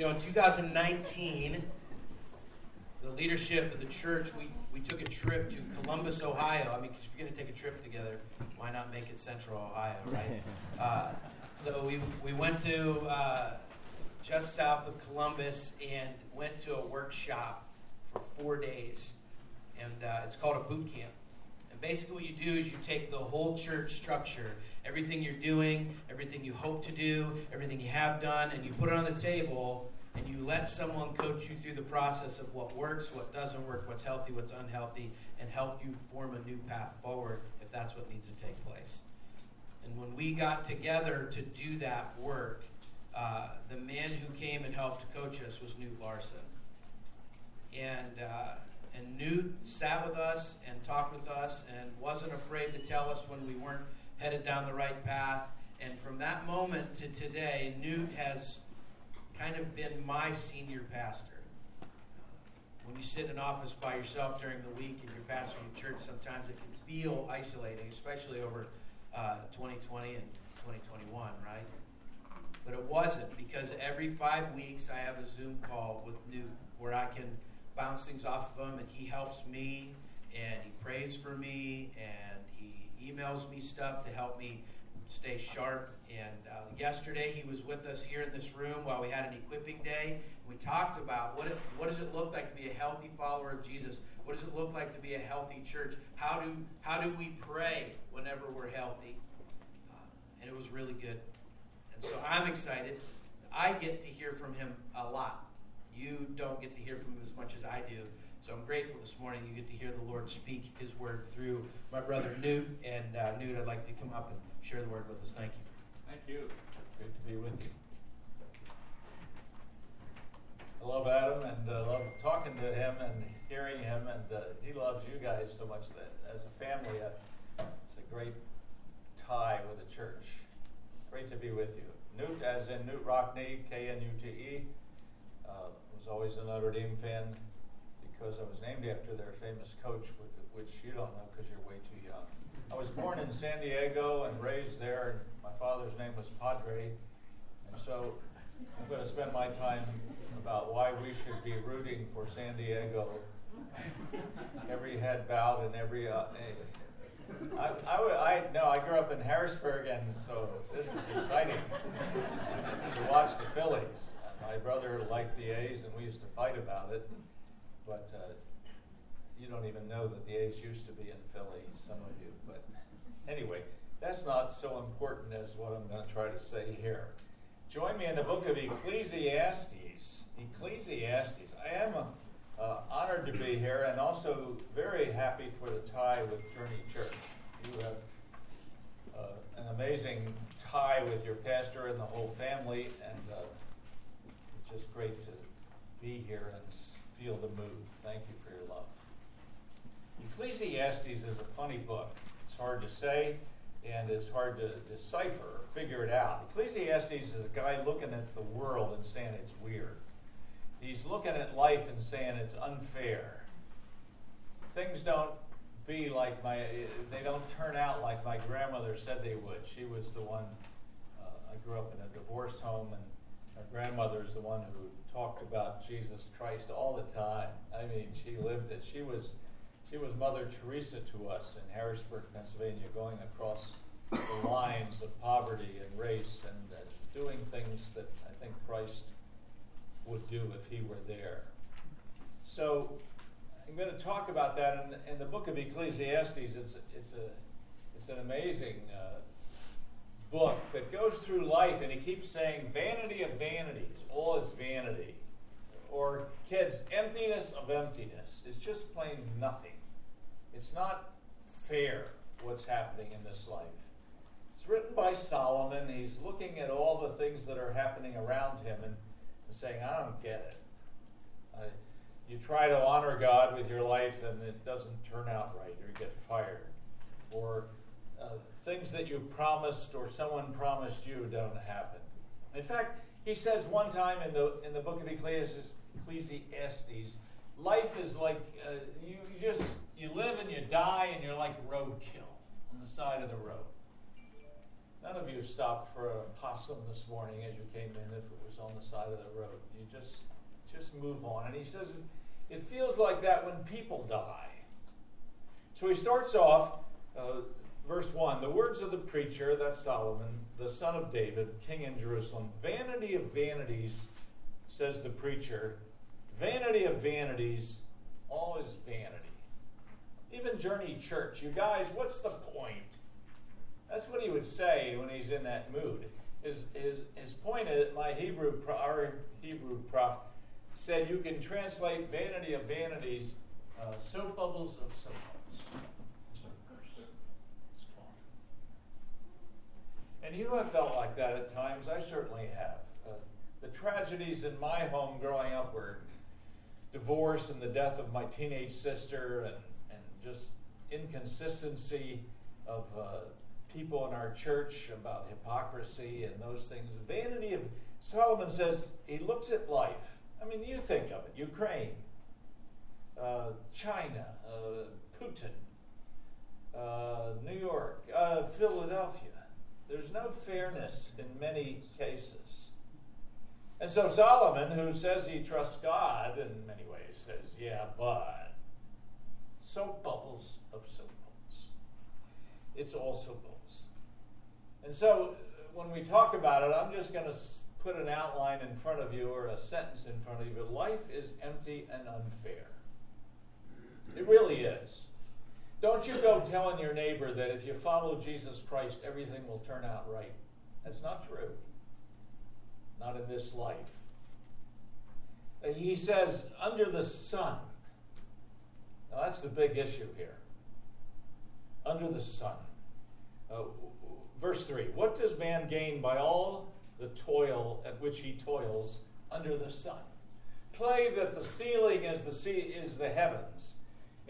You know, in 2019, the leadership of the church, we, we took a trip to Columbus, Ohio. I mean, because if you're going to take a trip together, why not make it Central Ohio, right? Uh, so we, we went to uh, just south of Columbus and went to a workshop for four days. And uh, it's called a boot camp. And basically, what you do is you take the whole church structure, everything you're doing, everything you hope to do, everything you have done, and you put it on the table and you let someone coach you through the process of what works, what doesn't work, what's healthy, what's unhealthy, and help you form a new path forward if that's what needs to take place. And when we got together to do that work, uh, the man who came and helped coach us was Knute Larson. And, uh, and Knute sat with us and talked with us and wasn't afraid to tell us when we weren't headed down the right path. And from that moment to today, Knute has kind of been my senior pastor. When you sit in an office by yourself during the week and you're pastoring a church, sometimes it can feel isolating, especially over uh, 2020 and 2021, right? But it wasn't because every five weeks I have a Zoom call with Knute where I can bounce things off of him and he helps me and he prays for me and he emails me stuff to help me stay sharp. And uh, yesterday he was with us here in this room while we had an equipping day. We talked about what it, what does it look like to be a healthy follower of Jesus. What does it look like to be a healthy church? How do how do we pray whenever we're healthy? Uh, and it was really good. And so I'm excited. I get to hear from him a lot. You don't get to hear from him as much as I do. So I'm grateful this morning you get to hear the Lord speak His word through my brother Knute. And uh, Knute, I'd like to come up and share the word with us. Thank you. Thank you. Great to be with you. I love Adam and uh, love talking to him and hearing him, and uh, he loves you guys so much that as a family, uh, it's a great tie with the church. Great to be with you. Knute, as in Knute Rockne, K N U T E, uh, was always a Notre Dame fan because I was named after their famous coach, which you don't know because you're way too young. I was born in San Diego and raised there, and my father's name was Padre, and so I'm going to spend my time about why we should be rooting for San Diego. Every head bowed and every. Uh, I, I, I, no, I grew up in Harrisburg, and so this is exciting to watch the Phillies. My brother liked the A's, and we used to fight about it. But uh, you don't even know that the A's used to be in Philly, some of you. But anyway, that's not so important as what I'm going to try to say here. Join me in the book of Ecclesiastes. Ecclesiastes. I am uh, honored to be here and also very happy for the tie with Journey Church. You have uh, an amazing tie with your pastor and the whole family, and uh, it's just great to be here and feel the mood. Thank you. Ecclesiastes is a funny book. It's hard to say and it's hard to decipher or figure it out. Ecclesiastes is a guy looking at the world and saying it's weird. He's looking at life and saying it's unfair. Things don't be like my, they don't turn out like my grandmother said they would. She was the one, uh, I grew up in a divorce home, and my grandmother is the one who talked about Jesus Christ all the time. I mean, she lived it. She was she was Mother Teresa to us in Harrisburg, Pennsylvania, going across the lines of poverty and race and uh, doing things that I think Christ would do if he were there. So I'm going to talk about that in the, in the book of Ecclesiastes. It's, it's, a, it's an amazing uh, book that goes through life, and he keeps saying, Vanity of vanities, all is vanity. Or, kids, emptiness of emptiness. It's just plain nothing. It's not fair what's happening in this life. It's written by Solomon. He's looking at all the things that are happening around him and, and saying, I don't get it. you try to honor God with your life and it doesn't turn out right, or you get fired. Or uh, things that you promised or someone promised you don't happen. In fact, he says one time in the, in the book of Ecclesiastes life is like uh, you, just you live and you die and you're like roadkill on the side of the road None of you stopped for a possum this morning as you came in if it was on the side of the road. You just just move on. And he says it feels like that when people die. So he starts off, uh, verse 1 The words of the preacher, that's Solomon, the son of David, king in Jerusalem. Vanity of vanities, says the preacher. Vanity of vanities, all is vanity. Even Journey Church, you guys, what's the point? That's what he would say when he's in that mood. His, his, his point is, my Hebrew, our Hebrew prof said you can translate vanity of vanities, uh, soap bubbles of soap bubbles. And you have felt like that at times. I certainly have. Uh, the tragedies in my home growing up were divorce and the death of my teenage sister and, and just inconsistency of uh, people in our church about hypocrisy and those things. The vanity of Solomon says he looks at life. I mean, you think of it Ukraine, uh, China, uh, Putin, uh, New York, uh, Philadelphia. There's no fairness in many cases. And so Solomon, who says he trusts God in many ways, says, yeah, but soap bubbles of soap bubbles. It's all soap bubbles. And so uh, when we talk about it, I'm just going to put an outline in front of you or a sentence in front of you. Life is empty and unfair. It really is. Don't you go telling your neighbor that if you follow Jesus Christ, everything will turn out right. That's not true. Not in this life. He says, under the sun. Now, that's the big issue here. Under the sun. Uh, verse 3 What does man gain by all the toil at which he toils under the sun? Play that the ceiling is the, sea, is the heavens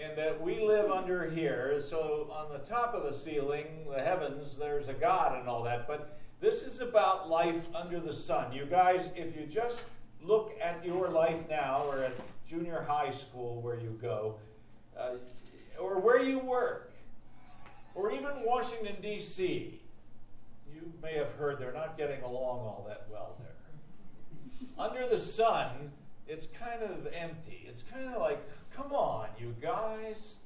and that we live under here. So on the top of the ceiling, the heavens, there's a God and all that. But about life under the sun. You guys, if you just look at your life now, or at junior high school where you go, uh, or where you work, or even Washington, D.C., you may have heard they're not getting along all that well there. Under the sun, it's kind of empty. It's kind of like Come on, you guys.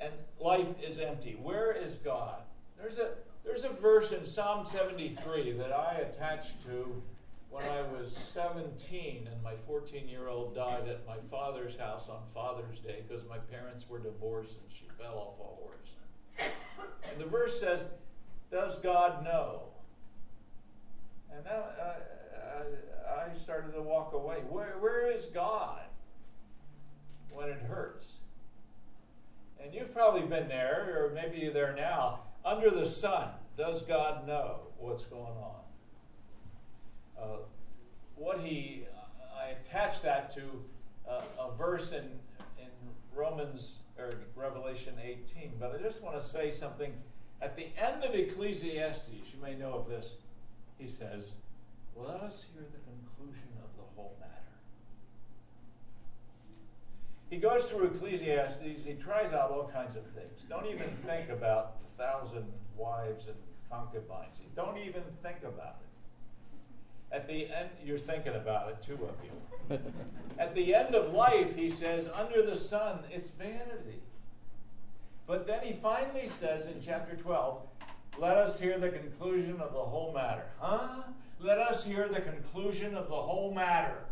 And life is empty. Where is God? There's a there's a verse in Psalm 73 that I attached to when I was 17 and my 14 year old died at my father's house on Father's Day because my parents were divorced and she fell off a horse. And the verse says, Does God know? And I, I, I started to walk away. Where, where is God? when it hurts. And you've probably been there, or maybe you're there now. Under the sun, does God know what's going on? Uh, what he, I attach that to uh, a verse in, in Romans or Revelation 18, but I just want to say something. At the end of Ecclesiastes, you may know of this, he says, Let us hear the conclusion of the whole matter. He goes through Ecclesiastes, he tries out all kinds of things. Don't even think about the thousand wives and concubines. Don't even think about it. At the end, you're thinking about it, two of you. At the end of life, he says, under the sun, it's vanity. But then he finally says in chapter 12, let us hear the conclusion of the whole matter. Huh? Let us hear the conclusion of the whole matter.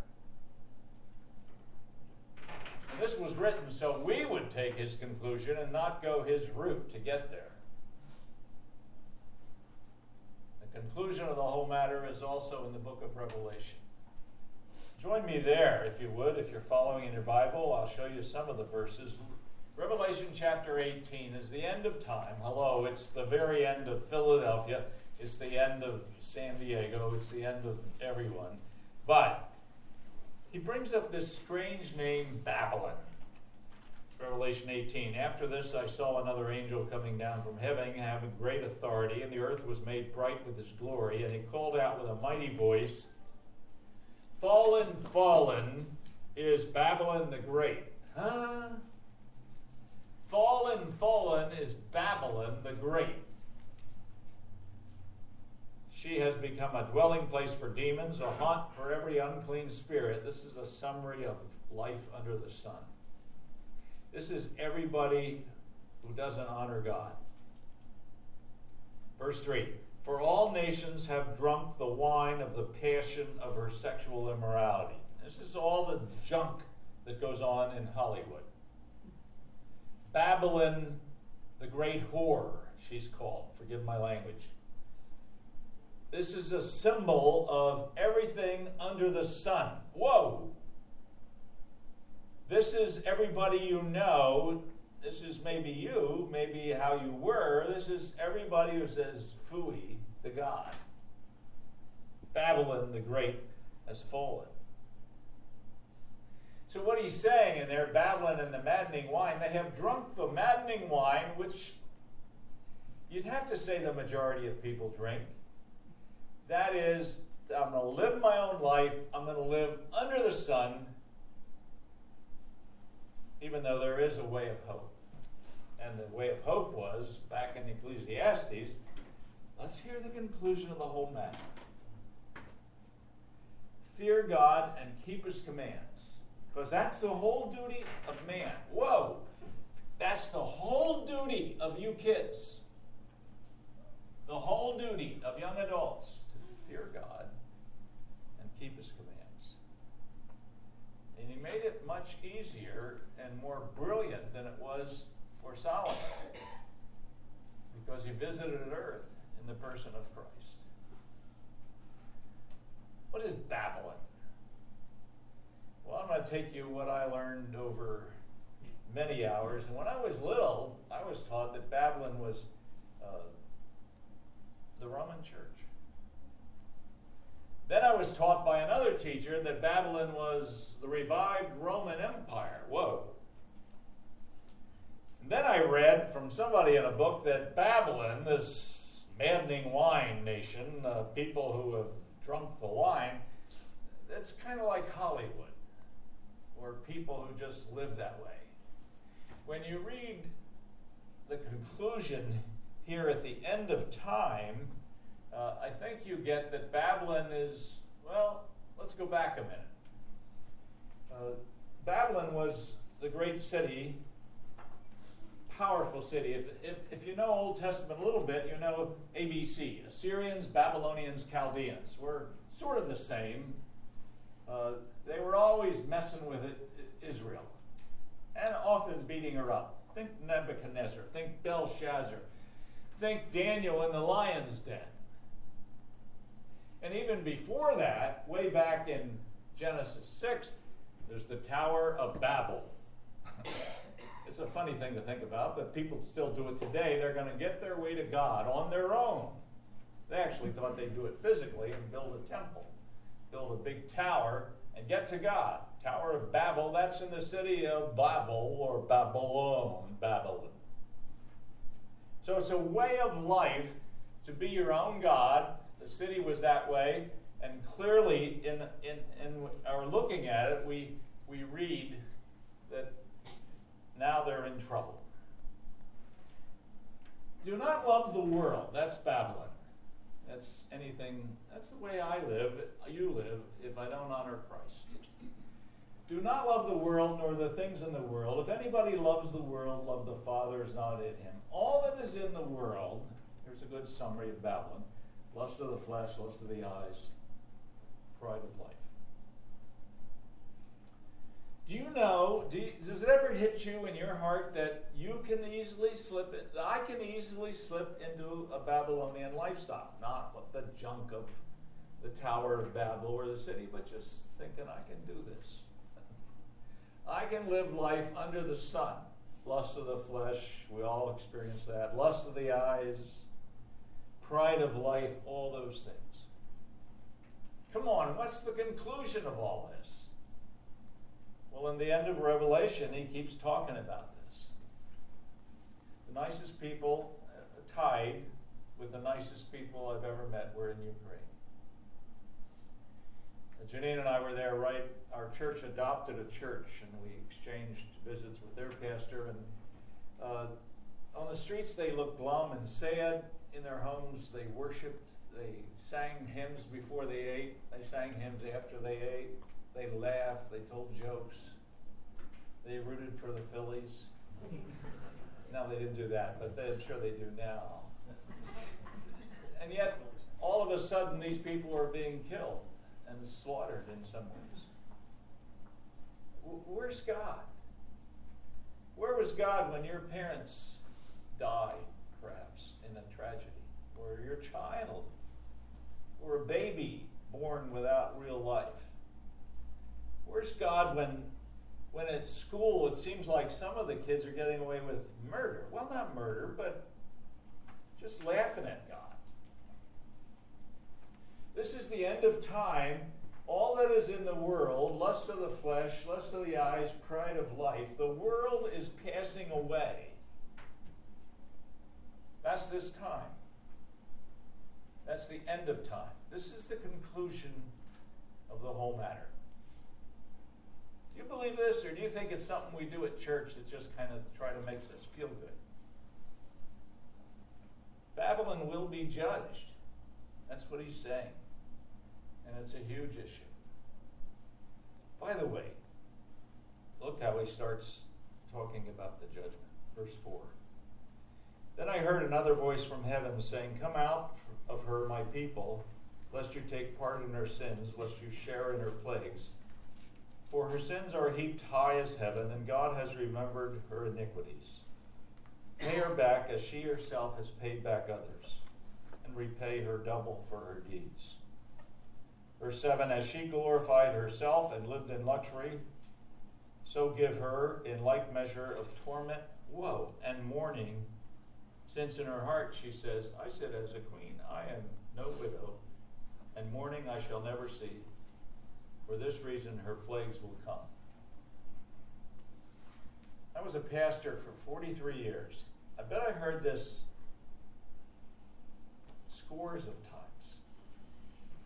This was written so we would take his conclusion and not go his route to get there. The conclusion of the whole matter is also in the book of Revelation. Join me there, if you would, if you're following in your Bible. I'll show you some of the verses. Revelation chapter 18 is the end of time. Hello, it's the very end of Philadelphia. It's the end of San Diego. It's the end of everyone. But he brings up this strange name, Babylon. Revelation 18. After this, I saw another angel coming down from heaven, having great authority, and the earth was made bright with his glory. And he called out with a mighty voice Fallen, fallen is Babylon the Great. Huh? Fallen, fallen is Babylon the Great. She has become a dwelling place for demons, a haunt for every unclean spirit. This is a summary of life under the sun. This is everybody who doesn't honor God. Verse 3 For all nations have drunk the wine of the passion of her sexual immorality. This is all the junk that goes on in Hollywood. Babylon, the great whore, she's called. Forgive my language. This is a symbol of everything under the sun. Whoa! This is everybody you know. This is maybe you, maybe how you were. This is everybody who says fooey to God. Babylon the Great has fallen. So, what he's saying in there, Babylon and the maddening wine, they have drunk the maddening wine, which you'd have to say the majority of people drink. That is, I'm going to live my own life, I'm going to live under the sun, even though there is a way of hope. And the way of hope was, back in Ecclesiastes, let's hear the conclusion of the whole matter. Fear God and keep his commands. Because that's the whole duty of man. Whoa! That's the whole duty of you kids. The whole duty of young adults fear God and keep his commands. And he made it much easier and more brilliant than it was for Solomon because he visited earth in the person of Christ. What is Babylon? Well, I'm going to take you what I learned over many hours. And when I was little, I was taught that Babylon was uh, the Roman Church. Was taught by another teacher that Babylon was the revived Roman Empire. Whoa. And then I read from somebody in a book that Babylon, this maddening wine nation, uh, people who have drunk the wine, it's kind of like Hollywood, or people who just live that way. When you read the conclusion here at the end of time, uh, I think you get that Babylon is, well, let's go back a minute. Uh, Babylon was the great city, powerful city. If, if, if you know Old Testament a little bit, you know ABC Assyrians, Babylonians, Chaldeans. We're sort of the same. Uh, they were always messing with it, Israel and often beating her up. Think Nebuchadnezzar, think Belshazzar, think Daniel in the lion's den. And even before that, way back in Genesis 6, there's the Tower of Babel. it's a funny thing to think about, but people still do it today. They're going to get their way to God on their own. They actually thought they'd do it physically and build a temple, build a big tower, and get to God. Tower of Babel, that's in the city of Babel or Babylon, Babylon. So it's a way of life to be your own God. The city was that way, and clearly, in, in, in our looking at it, we, we read that now they're in trouble. Do not love the world. That's Babylon. That's anything, that's the way I live, you live, if I don't honor Christ. Do not love the world nor the things in the world. If anybody loves the world, love the Father is not in him. All that is in the world, here's a good summary of Babylon lust of the flesh, lust of the eyes, pride of life. Do you know, do you, does it ever hit you in your heart that you can easily slip it? I can easily slip into a Babylonian lifestyle, not the junk of the Tower of Babel or the city, but just thinking I can do this. I can live life under the sun. Lust of the flesh, we all experience that. Lust of the eyes, pride of life, all those things. Come on, what's the conclusion of all this? Well, in the end of Revelation, he keeps talking about this. The nicest people uh, tied with the nicest people I've ever met were in Ukraine. Janine and I were there, right? Our church adopted a church, and we exchanged visits with their pastor. And uh, on the streets, they looked glum and sad. In their homes, they worshipped they sang hymns before they ate. They sang hymns after they ate. They laughed. They told jokes. They rooted for the Phillies. no, they didn't do that, but they, I'm sure they do now. And yet, all of a sudden, these people are being killed and slaughtered in some ways. Where's God? Where was God when your parents died, perhaps, in a tragedy? Or your child? Or a baby born without real life? Where's God when, when at school it seems like some of the kids are getting away with murder? Well, not murder, but just laughing at God. This is the end of time. All that is in the world, lust of the flesh, lust of the eyes, pride of life, the world is passing away. That's this time. That's the end of time. This is the conclusion of the whole matter. Do you believe this, or do you think it's something we do at church that just kind of try to make us feel good? Babylon will be judged. That's what he's saying and it's a huge issue. By the way, look how he starts talking about the judgment. Verse 4. Then I heard another voice from heaven saying, Come out of her, my people, lest you take part in her sins, lest you share in her plagues. For her sins are heaped high as heaven, and God has remembered her iniquities. Pay her back as she herself has paid back others, and repay her double for her deeds. Verse 7 As she glorified herself and lived in luxury, so give her in like measure of torment, woe, and mourning, since in her heart she says, I sit as a queen, I am no widow, and mourning I shall never see. For this reason her plagues will come. I was a pastor for 43 years. I bet I heard this scores of times.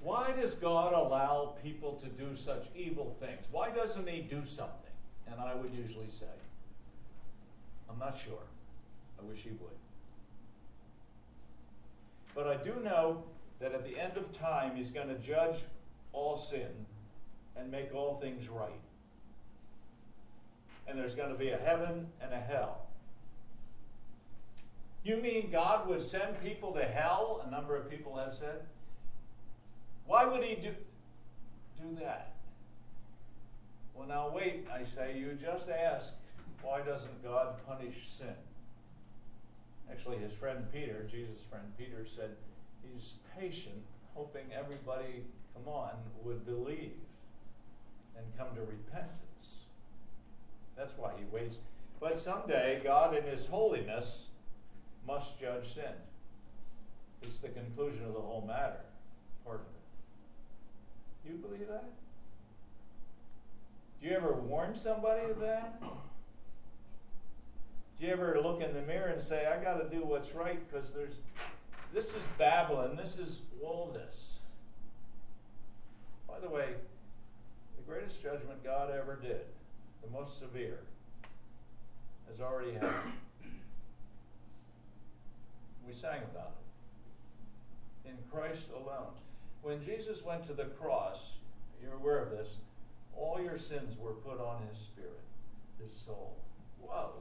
Why does God allow people to do such evil things? Why doesn't He do something? And I would usually say, I'm not sure. I wish He would. But I do know that at the end of time, He's going to judge all sin and make all things right. And there's going to be a heaven and a hell. You mean God would send people to hell? A number of people have said. Why would he do, do that? Well, now wait, I say, you just ask, why doesn't God punish sin? Actually, his friend Peter, Jesus' friend Peter, said he's patient, hoping everybody, come on, would believe and come to repentance. That's why he waits. But someday, God, in his holiness, must judge sin. It's the conclusion of the whole matter, part of it. Do you believe that? Do you ever warn somebody of that? Do you ever look in the mirror and say, I got to do what's right because there's this is Babylon, this is woolness. By the way, the greatest judgment God ever did, the most severe, has already happened. We sang about it. In Christ alone. When Jesus went to the cross, you're aware of this, all your sins were put on his spirit, his soul. Whoa.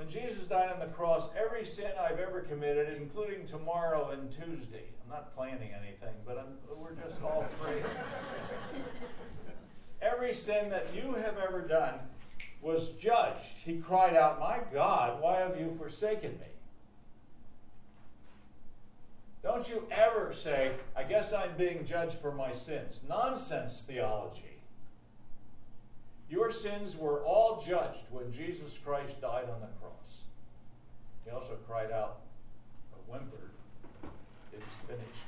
When Jesus died on the cross, every sin I've ever committed, including tomorrow and Tuesday, I'm not planning anything, but I'm, we're just all free. every sin that you have ever done was judged. He cried out, My God, why have you forsaken me? Don't you ever say, I guess I'm being judged for my sins. Nonsense theology. Your sins were all judged when Jesus Christ died on the cross. He also cried out, or whimpered, It is finished.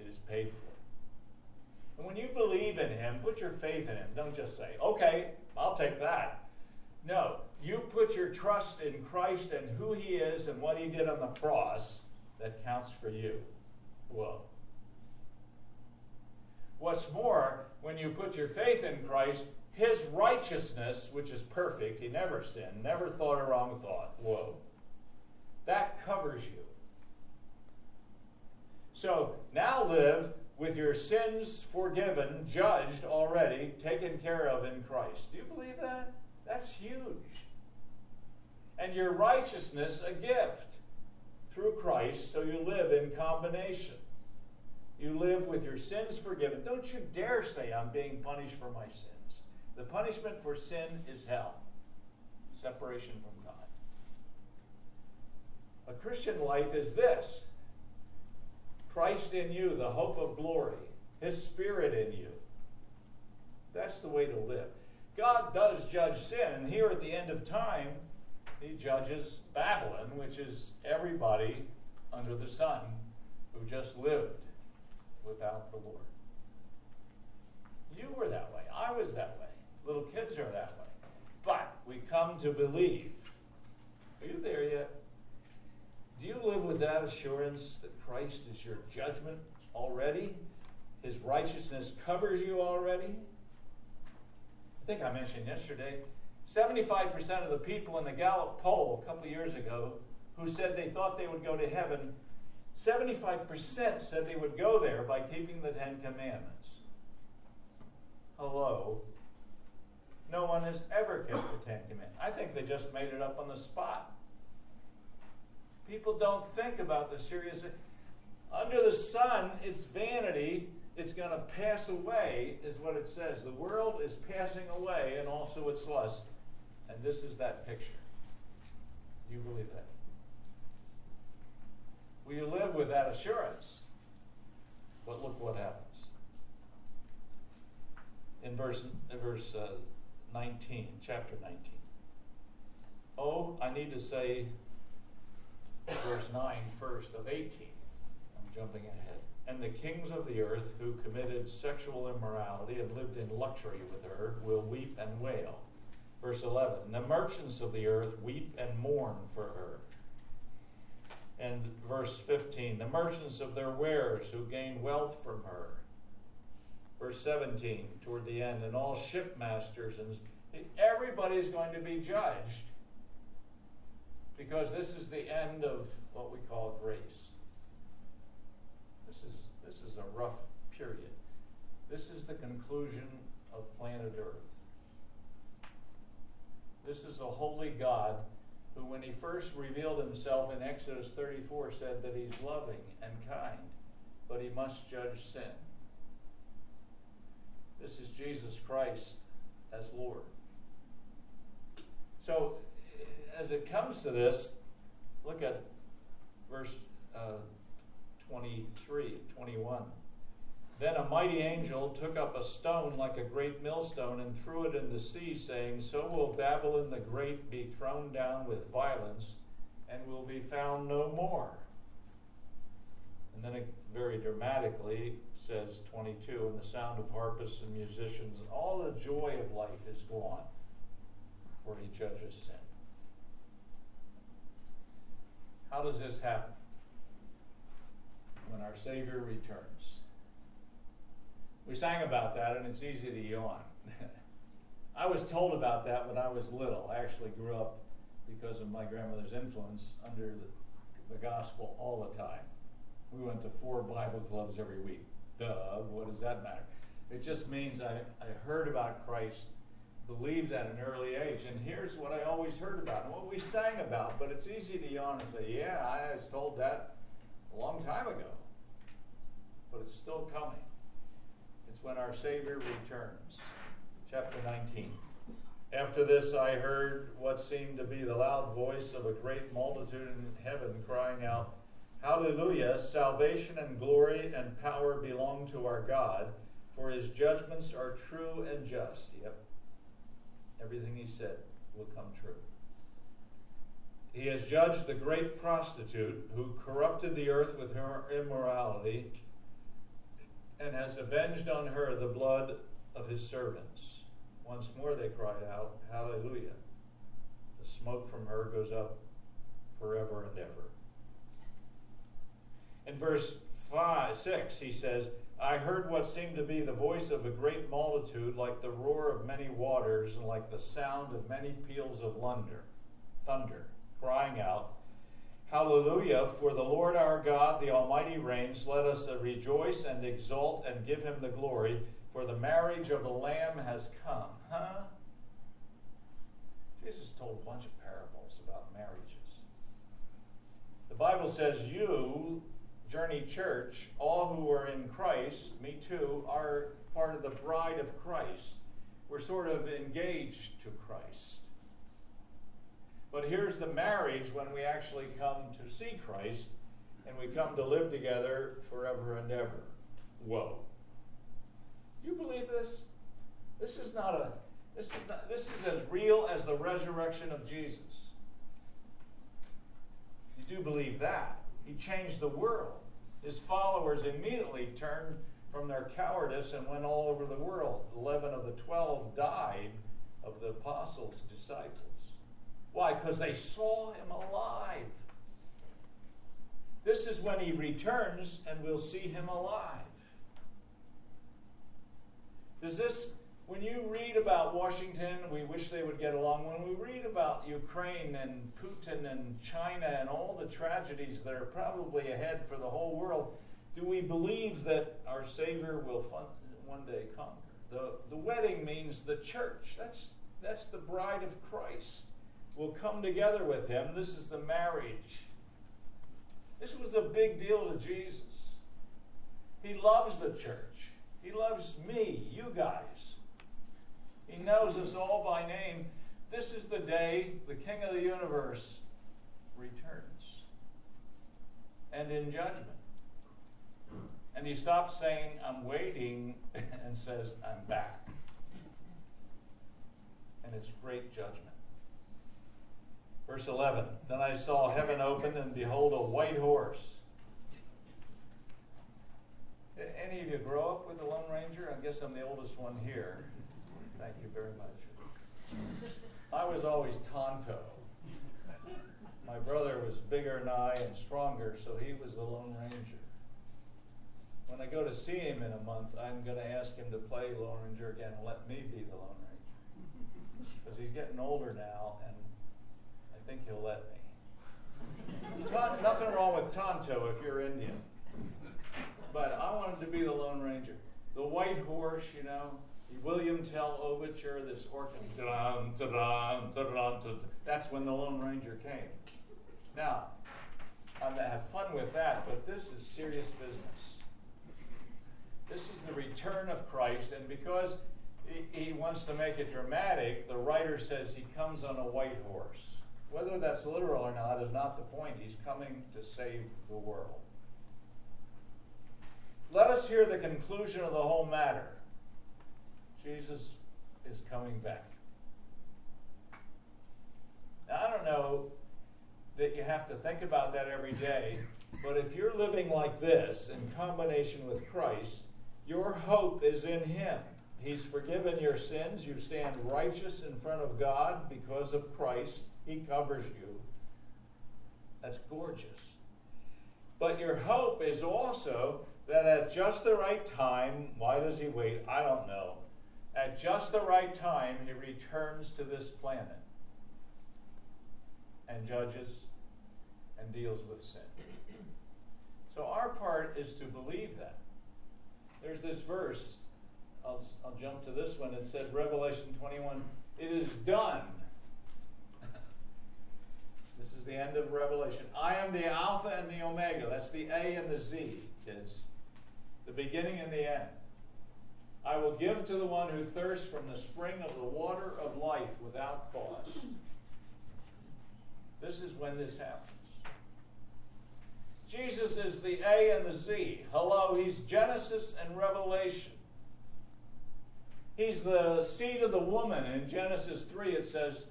It is paid for. And when you believe in Him, put your faith in Him. Don't just say, Okay, I'll take that. No, you put your trust in Christ and who He is and what He did on the cross, that counts for you. Whoa. What's more, when you put your faith in Christ, His righteousness, which is perfect, He never sinned, never thought a wrong thought. Whoa. That covers you. So now live with your sins forgiven, judged already, taken care of in Christ. Do you believe that? That's huge. And your righteousness a gift through Christ, so you live in combination. You live with your sins forgiven. Don't you dare say, I'm being punished for my sins. The punishment for sin is hell, separation from God. A Christian life is this Christ in you, the hope of glory, His Spirit in you. That's the way to live. God does judge sin, and here at the end of time, He judges Babylon, which is everybody under the sun who just lived without the Lord. You were that way. I was that way. Little kids are that way. But we come to believe. Are you there yet? Do you live with that assurance that Christ is your judgment already? His righteousness covers you already? I think I mentioned yesterday 75% of the people in the Gallup poll a couple years ago who said they thought they would go to heaven 75% said they would go there by keeping the Ten Commandments. Hello. No one has ever kept the Ten Commandments. I think they just made it up on the spot. People don't think about the serious. Under the sun, it's vanity. It's going to pass away, is what it says. The world is passing away and also its lust. And this is that picture. Do you believe that? We live with that assurance. But look what happens. In verse, in verse uh, 19, chapter 19. Oh, I need to say verse 9 first of 18. I'm jumping ahead. And the kings of the earth who committed sexual immorality and lived in luxury with her will weep and wail. Verse 11 The merchants of the earth weep and mourn for her and verse 15 the merchants of their wares who gain wealth from her. Verse 17 toward the end and all shipmasters and everybody's going to be judged. Because this is the end of what we call grace. This is this is a rough period. This is the conclusion of planet earth. This is a holy god who, when he first revealed himself in Exodus 34, said that he's loving and kind, but he must judge sin. This is Jesus Christ as Lord. So, as it comes to this, look at verse uh, 23, 21. Then a mighty angel took up a stone like a great millstone and threw it in the sea, saying, So will Babylon the Great be thrown down with violence and will be found no more. And then it very dramatically says 22 and the sound of harpists and musicians and all the joy of life is gone, for he judges sin. How does this happen? When our Savior returns. We sang about that, and it's easy to yawn. I was told about that when I was little. I actually grew up because of my grandmother's influence under the, the gospel all the time. We went to four Bible clubs every week. Duh, what does that matter? It just means I, I heard about Christ, believed at an early age, and here's what I always heard about and what we sang about, but it's easy to yawn and say, yeah, I was told that a long time ago. But it's still coming. It's when our Savior returns. Chapter 19. After this, I heard what seemed to be the loud voice of a great multitude in heaven crying out, Hallelujah! Salvation and glory and power belong to our God, for his judgments are true and just. Yep. Everything he said will come true. He has judged the great prostitute who corrupted the earth with her immorality and has avenged on her the blood of his servants. Once more they cried out, Hallelujah. The smoke from her goes up forever and ever. In verse five, 6, he says, I heard what seemed to be the voice of a great multitude, like the roar of many waters, and like the sound of many peals of thunder, thunder, crying out, Hallelujah, for the Lord our God, the Almighty reigns. Let us rejoice and exult and give him the glory, for the marriage of the Lamb has come. Huh? Jesus told a bunch of parables about marriages. The Bible says, You, Journey Church, all who are in Christ, me too, are part of the bride of Christ. We're sort of engaged to Christ. But here's the marriage when we actually come to see Christ and we come to live together forever and ever. Whoa. Do you believe this? This is not a this is not this is as real as the resurrection of Jesus. You do believe that. He changed the world. His followers immediately turned from their cowardice and went all over the world. Eleven of the twelve died of the apostles' disciples. Why? Because they saw him alive. This is when he returns and we'll see him alive. Does this, when you read about Washington, we wish they would get along. When we read about Ukraine and Putin and China and all the tragedies that are probably ahead for the whole world, do we believe that our Savior will one day conquer? The, the wedding means the church. That's, that's the bride of Christ will come together with him. This is the marriage. This was a big deal to Jesus. He loves the church. He loves me, you guys. He knows us all by name. This is the day the King of the universe returns. And in judgment. And he stops saying, I'm waiting, and says, I'm back. And it's great judgment. Verse 11 Then I saw heaven open, and behold, a white horse. Did Any of you grow up with the Lone Ranger? I guess I'm the oldest one here. Thank you very much. I was always Tonto. My brother was bigger than I and stronger, so he was the Lone Ranger. When I go to see him in a month, I'm going to ask him to play Lone Ranger again and let me be the Lone Ranger. Because he's getting older now, and think he'll let me. nothing wrong with Tonto if you're Indian. But I wanted to be the Lone Ranger. The White Horse, you know, the William Tell overture, this organ. That's when the Lone Ranger came. Now, I'm going to have fun with that, but this is serious business. This is the return of Christ, and because he wants to make it dramatic, the writer says he comes on a white horse. Whether that's literal or not is not the point. He's coming to save the world. Let us hear the conclusion of the whole matter. Jesus is coming back. Now, I don't know that you have to think about that every day, but if you're living like this in combination with Christ, your hope is in Him. He's forgiven your sins. You stand righteous in front of God because of Christ. He covers you. That's gorgeous. But your hope is also that at just the right time, why does he wait? I don't know. At just the right time, he returns to this planet and judges and deals with sin. So our part is to believe that. There's this verse, I'll, I'll jump to this one. It said, Revelation 21, it is done. The end of Revelation. I am the Alpha and the Omega. That's the A and the Z, kids. The beginning and the end. I will give to the one who thirsts from the spring of the water of life without cost. This is when this happens. Jesus is the A and the Z. Hello, he's Genesis and Revelation. He's the seed of the woman. In Genesis 3, it says,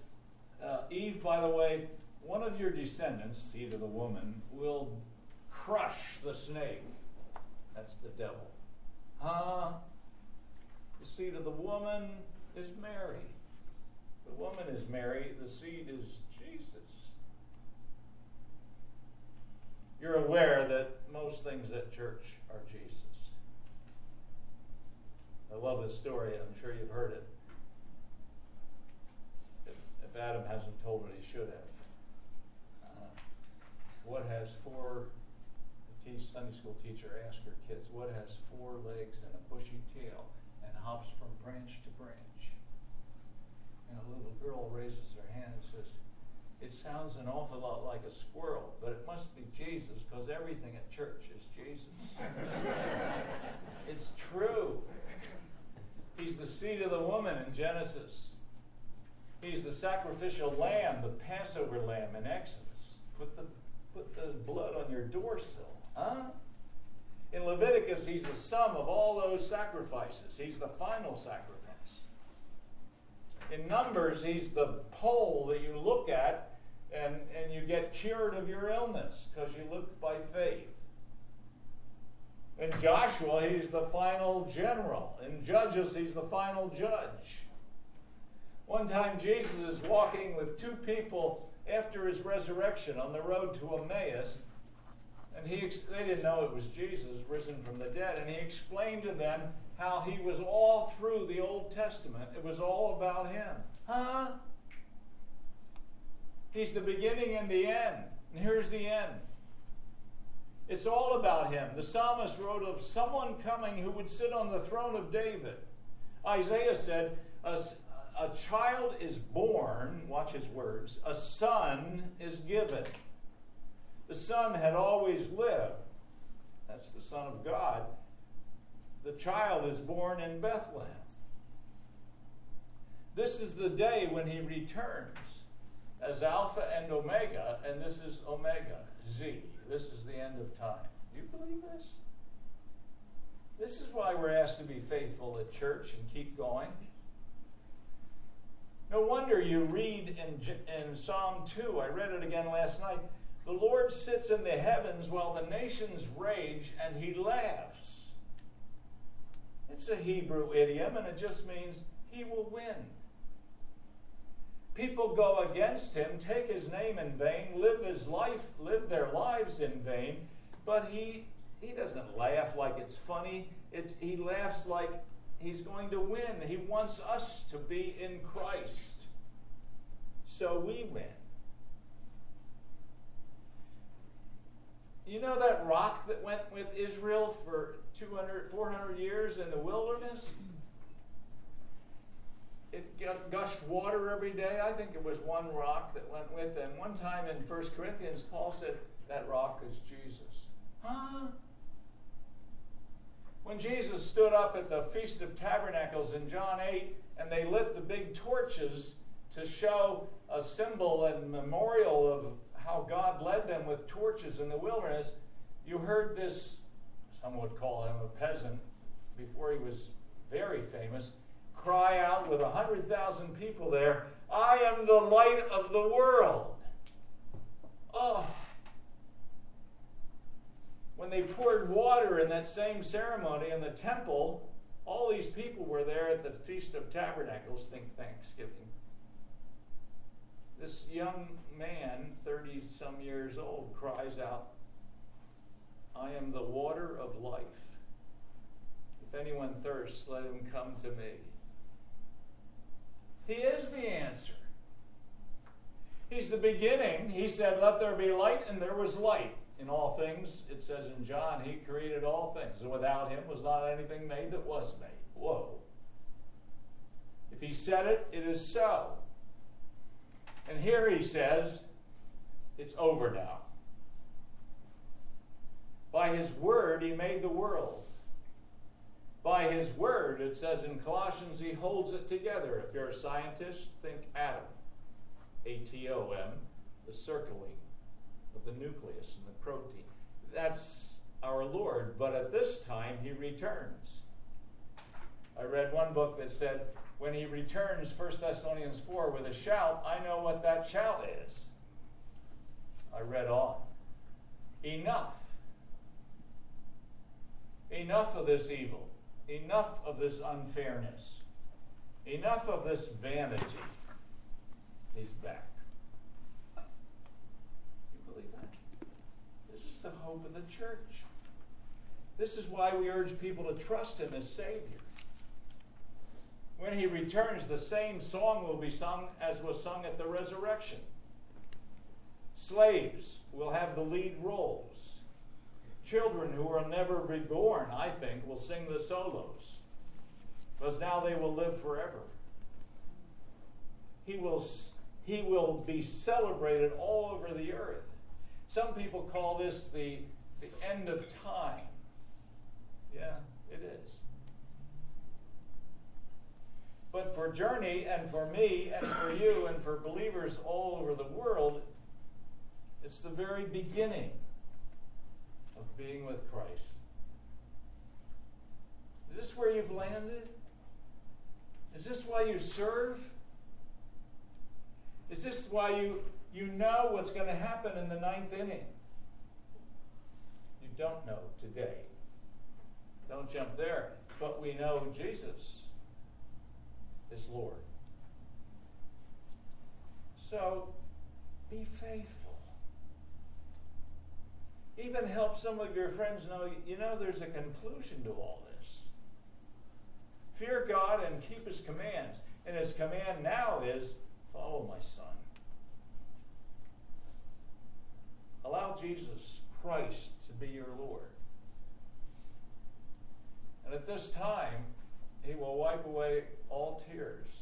uh, Eve, by the way, one of your descendants, seed of the woman, will crush the snake. That's the devil. Huh? The seed of the woman is Mary. The woman is Mary, the seed is Jesus. You're aware that most things at church are Jesus. I love this story. I'm sure you've heard it. If, if Adam hasn't told it, he should have has four, teach, Sunday school teacher asked her kids, what has four legs and a bushy tail and hops from branch to branch? And a little girl raises her hand and says, it sounds an awful lot like a squirrel, but it must be Jesus because everything at church is Jesus. it's true. He's the seed of the woman in Genesis. He's the sacrificial lamb, the Passover lamb in Exodus. Put the, put the blood on your doorsill. Huh? In Leviticus, he's the sum of all those sacrifices. He's the final sacrifice. In Numbers, he's the pole that you look at and, and you get cured of your illness because you look by faith. In Joshua, he's the final general. In Judges, he's the final judge. One time, Jesus is walking with two people after his resurrection on the road to Emmaus, and he, they didn't know it was Jesus risen from the dead, and he explained to them how he was all through the Old Testament. It was all about him. Huh? He's the beginning and the end. And here's the end. It's all about him. The psalmist wrote of someone coming who would sit on the throne of David. Isaiah said, a, child is born, watch his words, a son is given. The son had always lived. That's the Son of God. The child is born in Bethlehem. This is the day when he returns as Alpha and Omega, and this is Omega, Z. This is the end of time. Do you believe this? This is why we're asked to be faithful at church and keep going. No wonder you read in, in Psalm 2, I read it again last night. The Lord sits in the heavens while the nations rage, and he laughs. It's a Hebrew idiom, and it just means he will win. People go against him, take his name in vain, live his life, live their lives in vain, but he he doesn't laugh like it's funny. It, he laughs like he's going to win. He wants us to be in Christ. So we win. You know that rock that went with Israel for 200, 400 years in the wilderness? it gushed water every day. I think it was one rock that went with them. One time in 1 Corinthians, Paul said, That rock is Jesus. Huh? When Jesus stood up at the Feast of Tabernacles in John 8 and they lit the big torches to show a symbol and memorial of how God led them with torches in the wilderness, you heard this, some would call him a peasant before he was very famous cry out with a 100,000 people there, I am the light of the world. Oh. When they poured water in that same ceremony in the temple, all these people were there at the Feast of Tabernacles, think Thanksgiving. This young man, 30 some years old, cries out, I am the water of life. If anyone thirsts, let him come to me. He is the answer. He's the beginning. He said, Let there be light, and there was light. In all things, it says in John, He created all things, and without Him was not anything made that was made. Whoa. If He said it, it is so. And here He says, It's over now. By His word, He made the world by his word, it says in Colossians, he holds it together. If you're a scientist, think atom. A T O M, the circling the nucleus and the protein. That's our Lord, but at this time he returns. I read one book that said, when he returns, 1 Thessalonians 4, with a shout, I know what that shout is. I read on. Enough. Enough of this evil. Enough of this unfairness. Enough of this vanity. He's back. You believe that? This is the hope of the church. This is why we urge people to trust Him as Savior. When He returns, the same song will be sung as was sung at the resurrection. Slaves will have the lead roles. Children who are never reborn, I think, will sing the solos because now they will live forever. He will, he will be celebrated all over the earth. Some people call this the, the end of time. Yeah, it is. But for Journey and for me and for you and for believers all over the world, it's the very beginning of being with Christ. Is this where you've landed? Is this why you serve? Is this why you, you know what's going to happen in the ninth inning? You don't know today. Don't jump there. But we know Jesus is Lord. So be faithful. Even help some of your friends know, you know, there's a conclusion to all this. Fear God and keep His commands. And His command now is follow my Son. Allow Jesus Christ to be your Lord. And at this time, He will wipe away all tears.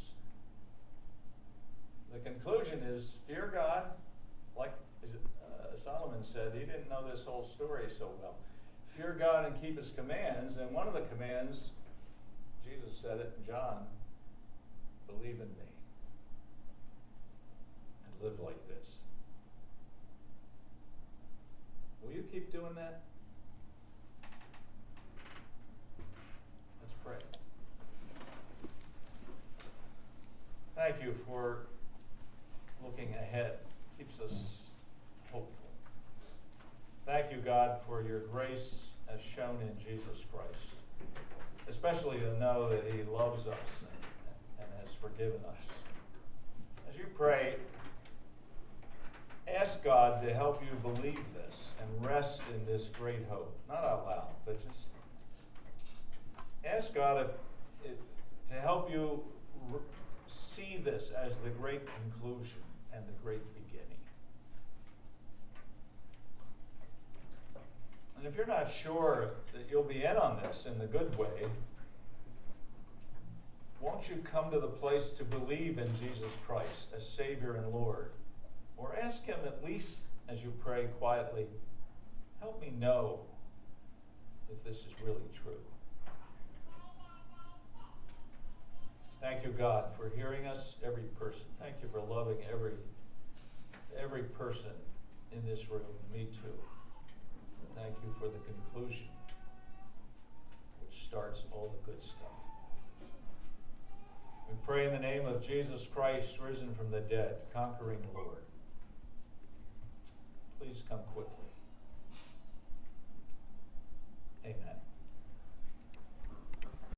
The conclusion is fear God, like uh, Solomon said, he didn't know this whole story so well. Fear God and keep His commands. And one of the commands, Jesus said it in John believe in me and live like this. Will you keep doing that? Let's pray. Thank you for looking ahead. Keeps us hopeful. Thank you, God, for your grace as shown in Jesus Christ, especially to know that He loves us and, and has forgiven us. As you pray, God to help you believe this and rest in this great hope. Not out loud, but just ask God if, if to help you see this as the great conclusion and the great beginning. And if you're not sure that you'll be in on this in the good way, won't you come to the place to believe in Jesus Christ as Savior and Lord? Or ask Him at least as you pray quietly, help me know if this is really true. Thank you, God, for hearing us, every person. Thank you for loving every, every person in this room, me too. Thank you for the conclusion, which starts all the good stuff. We pray in the name of Jesus Christ, risen from the dead, conquering Lord. Please come quickly.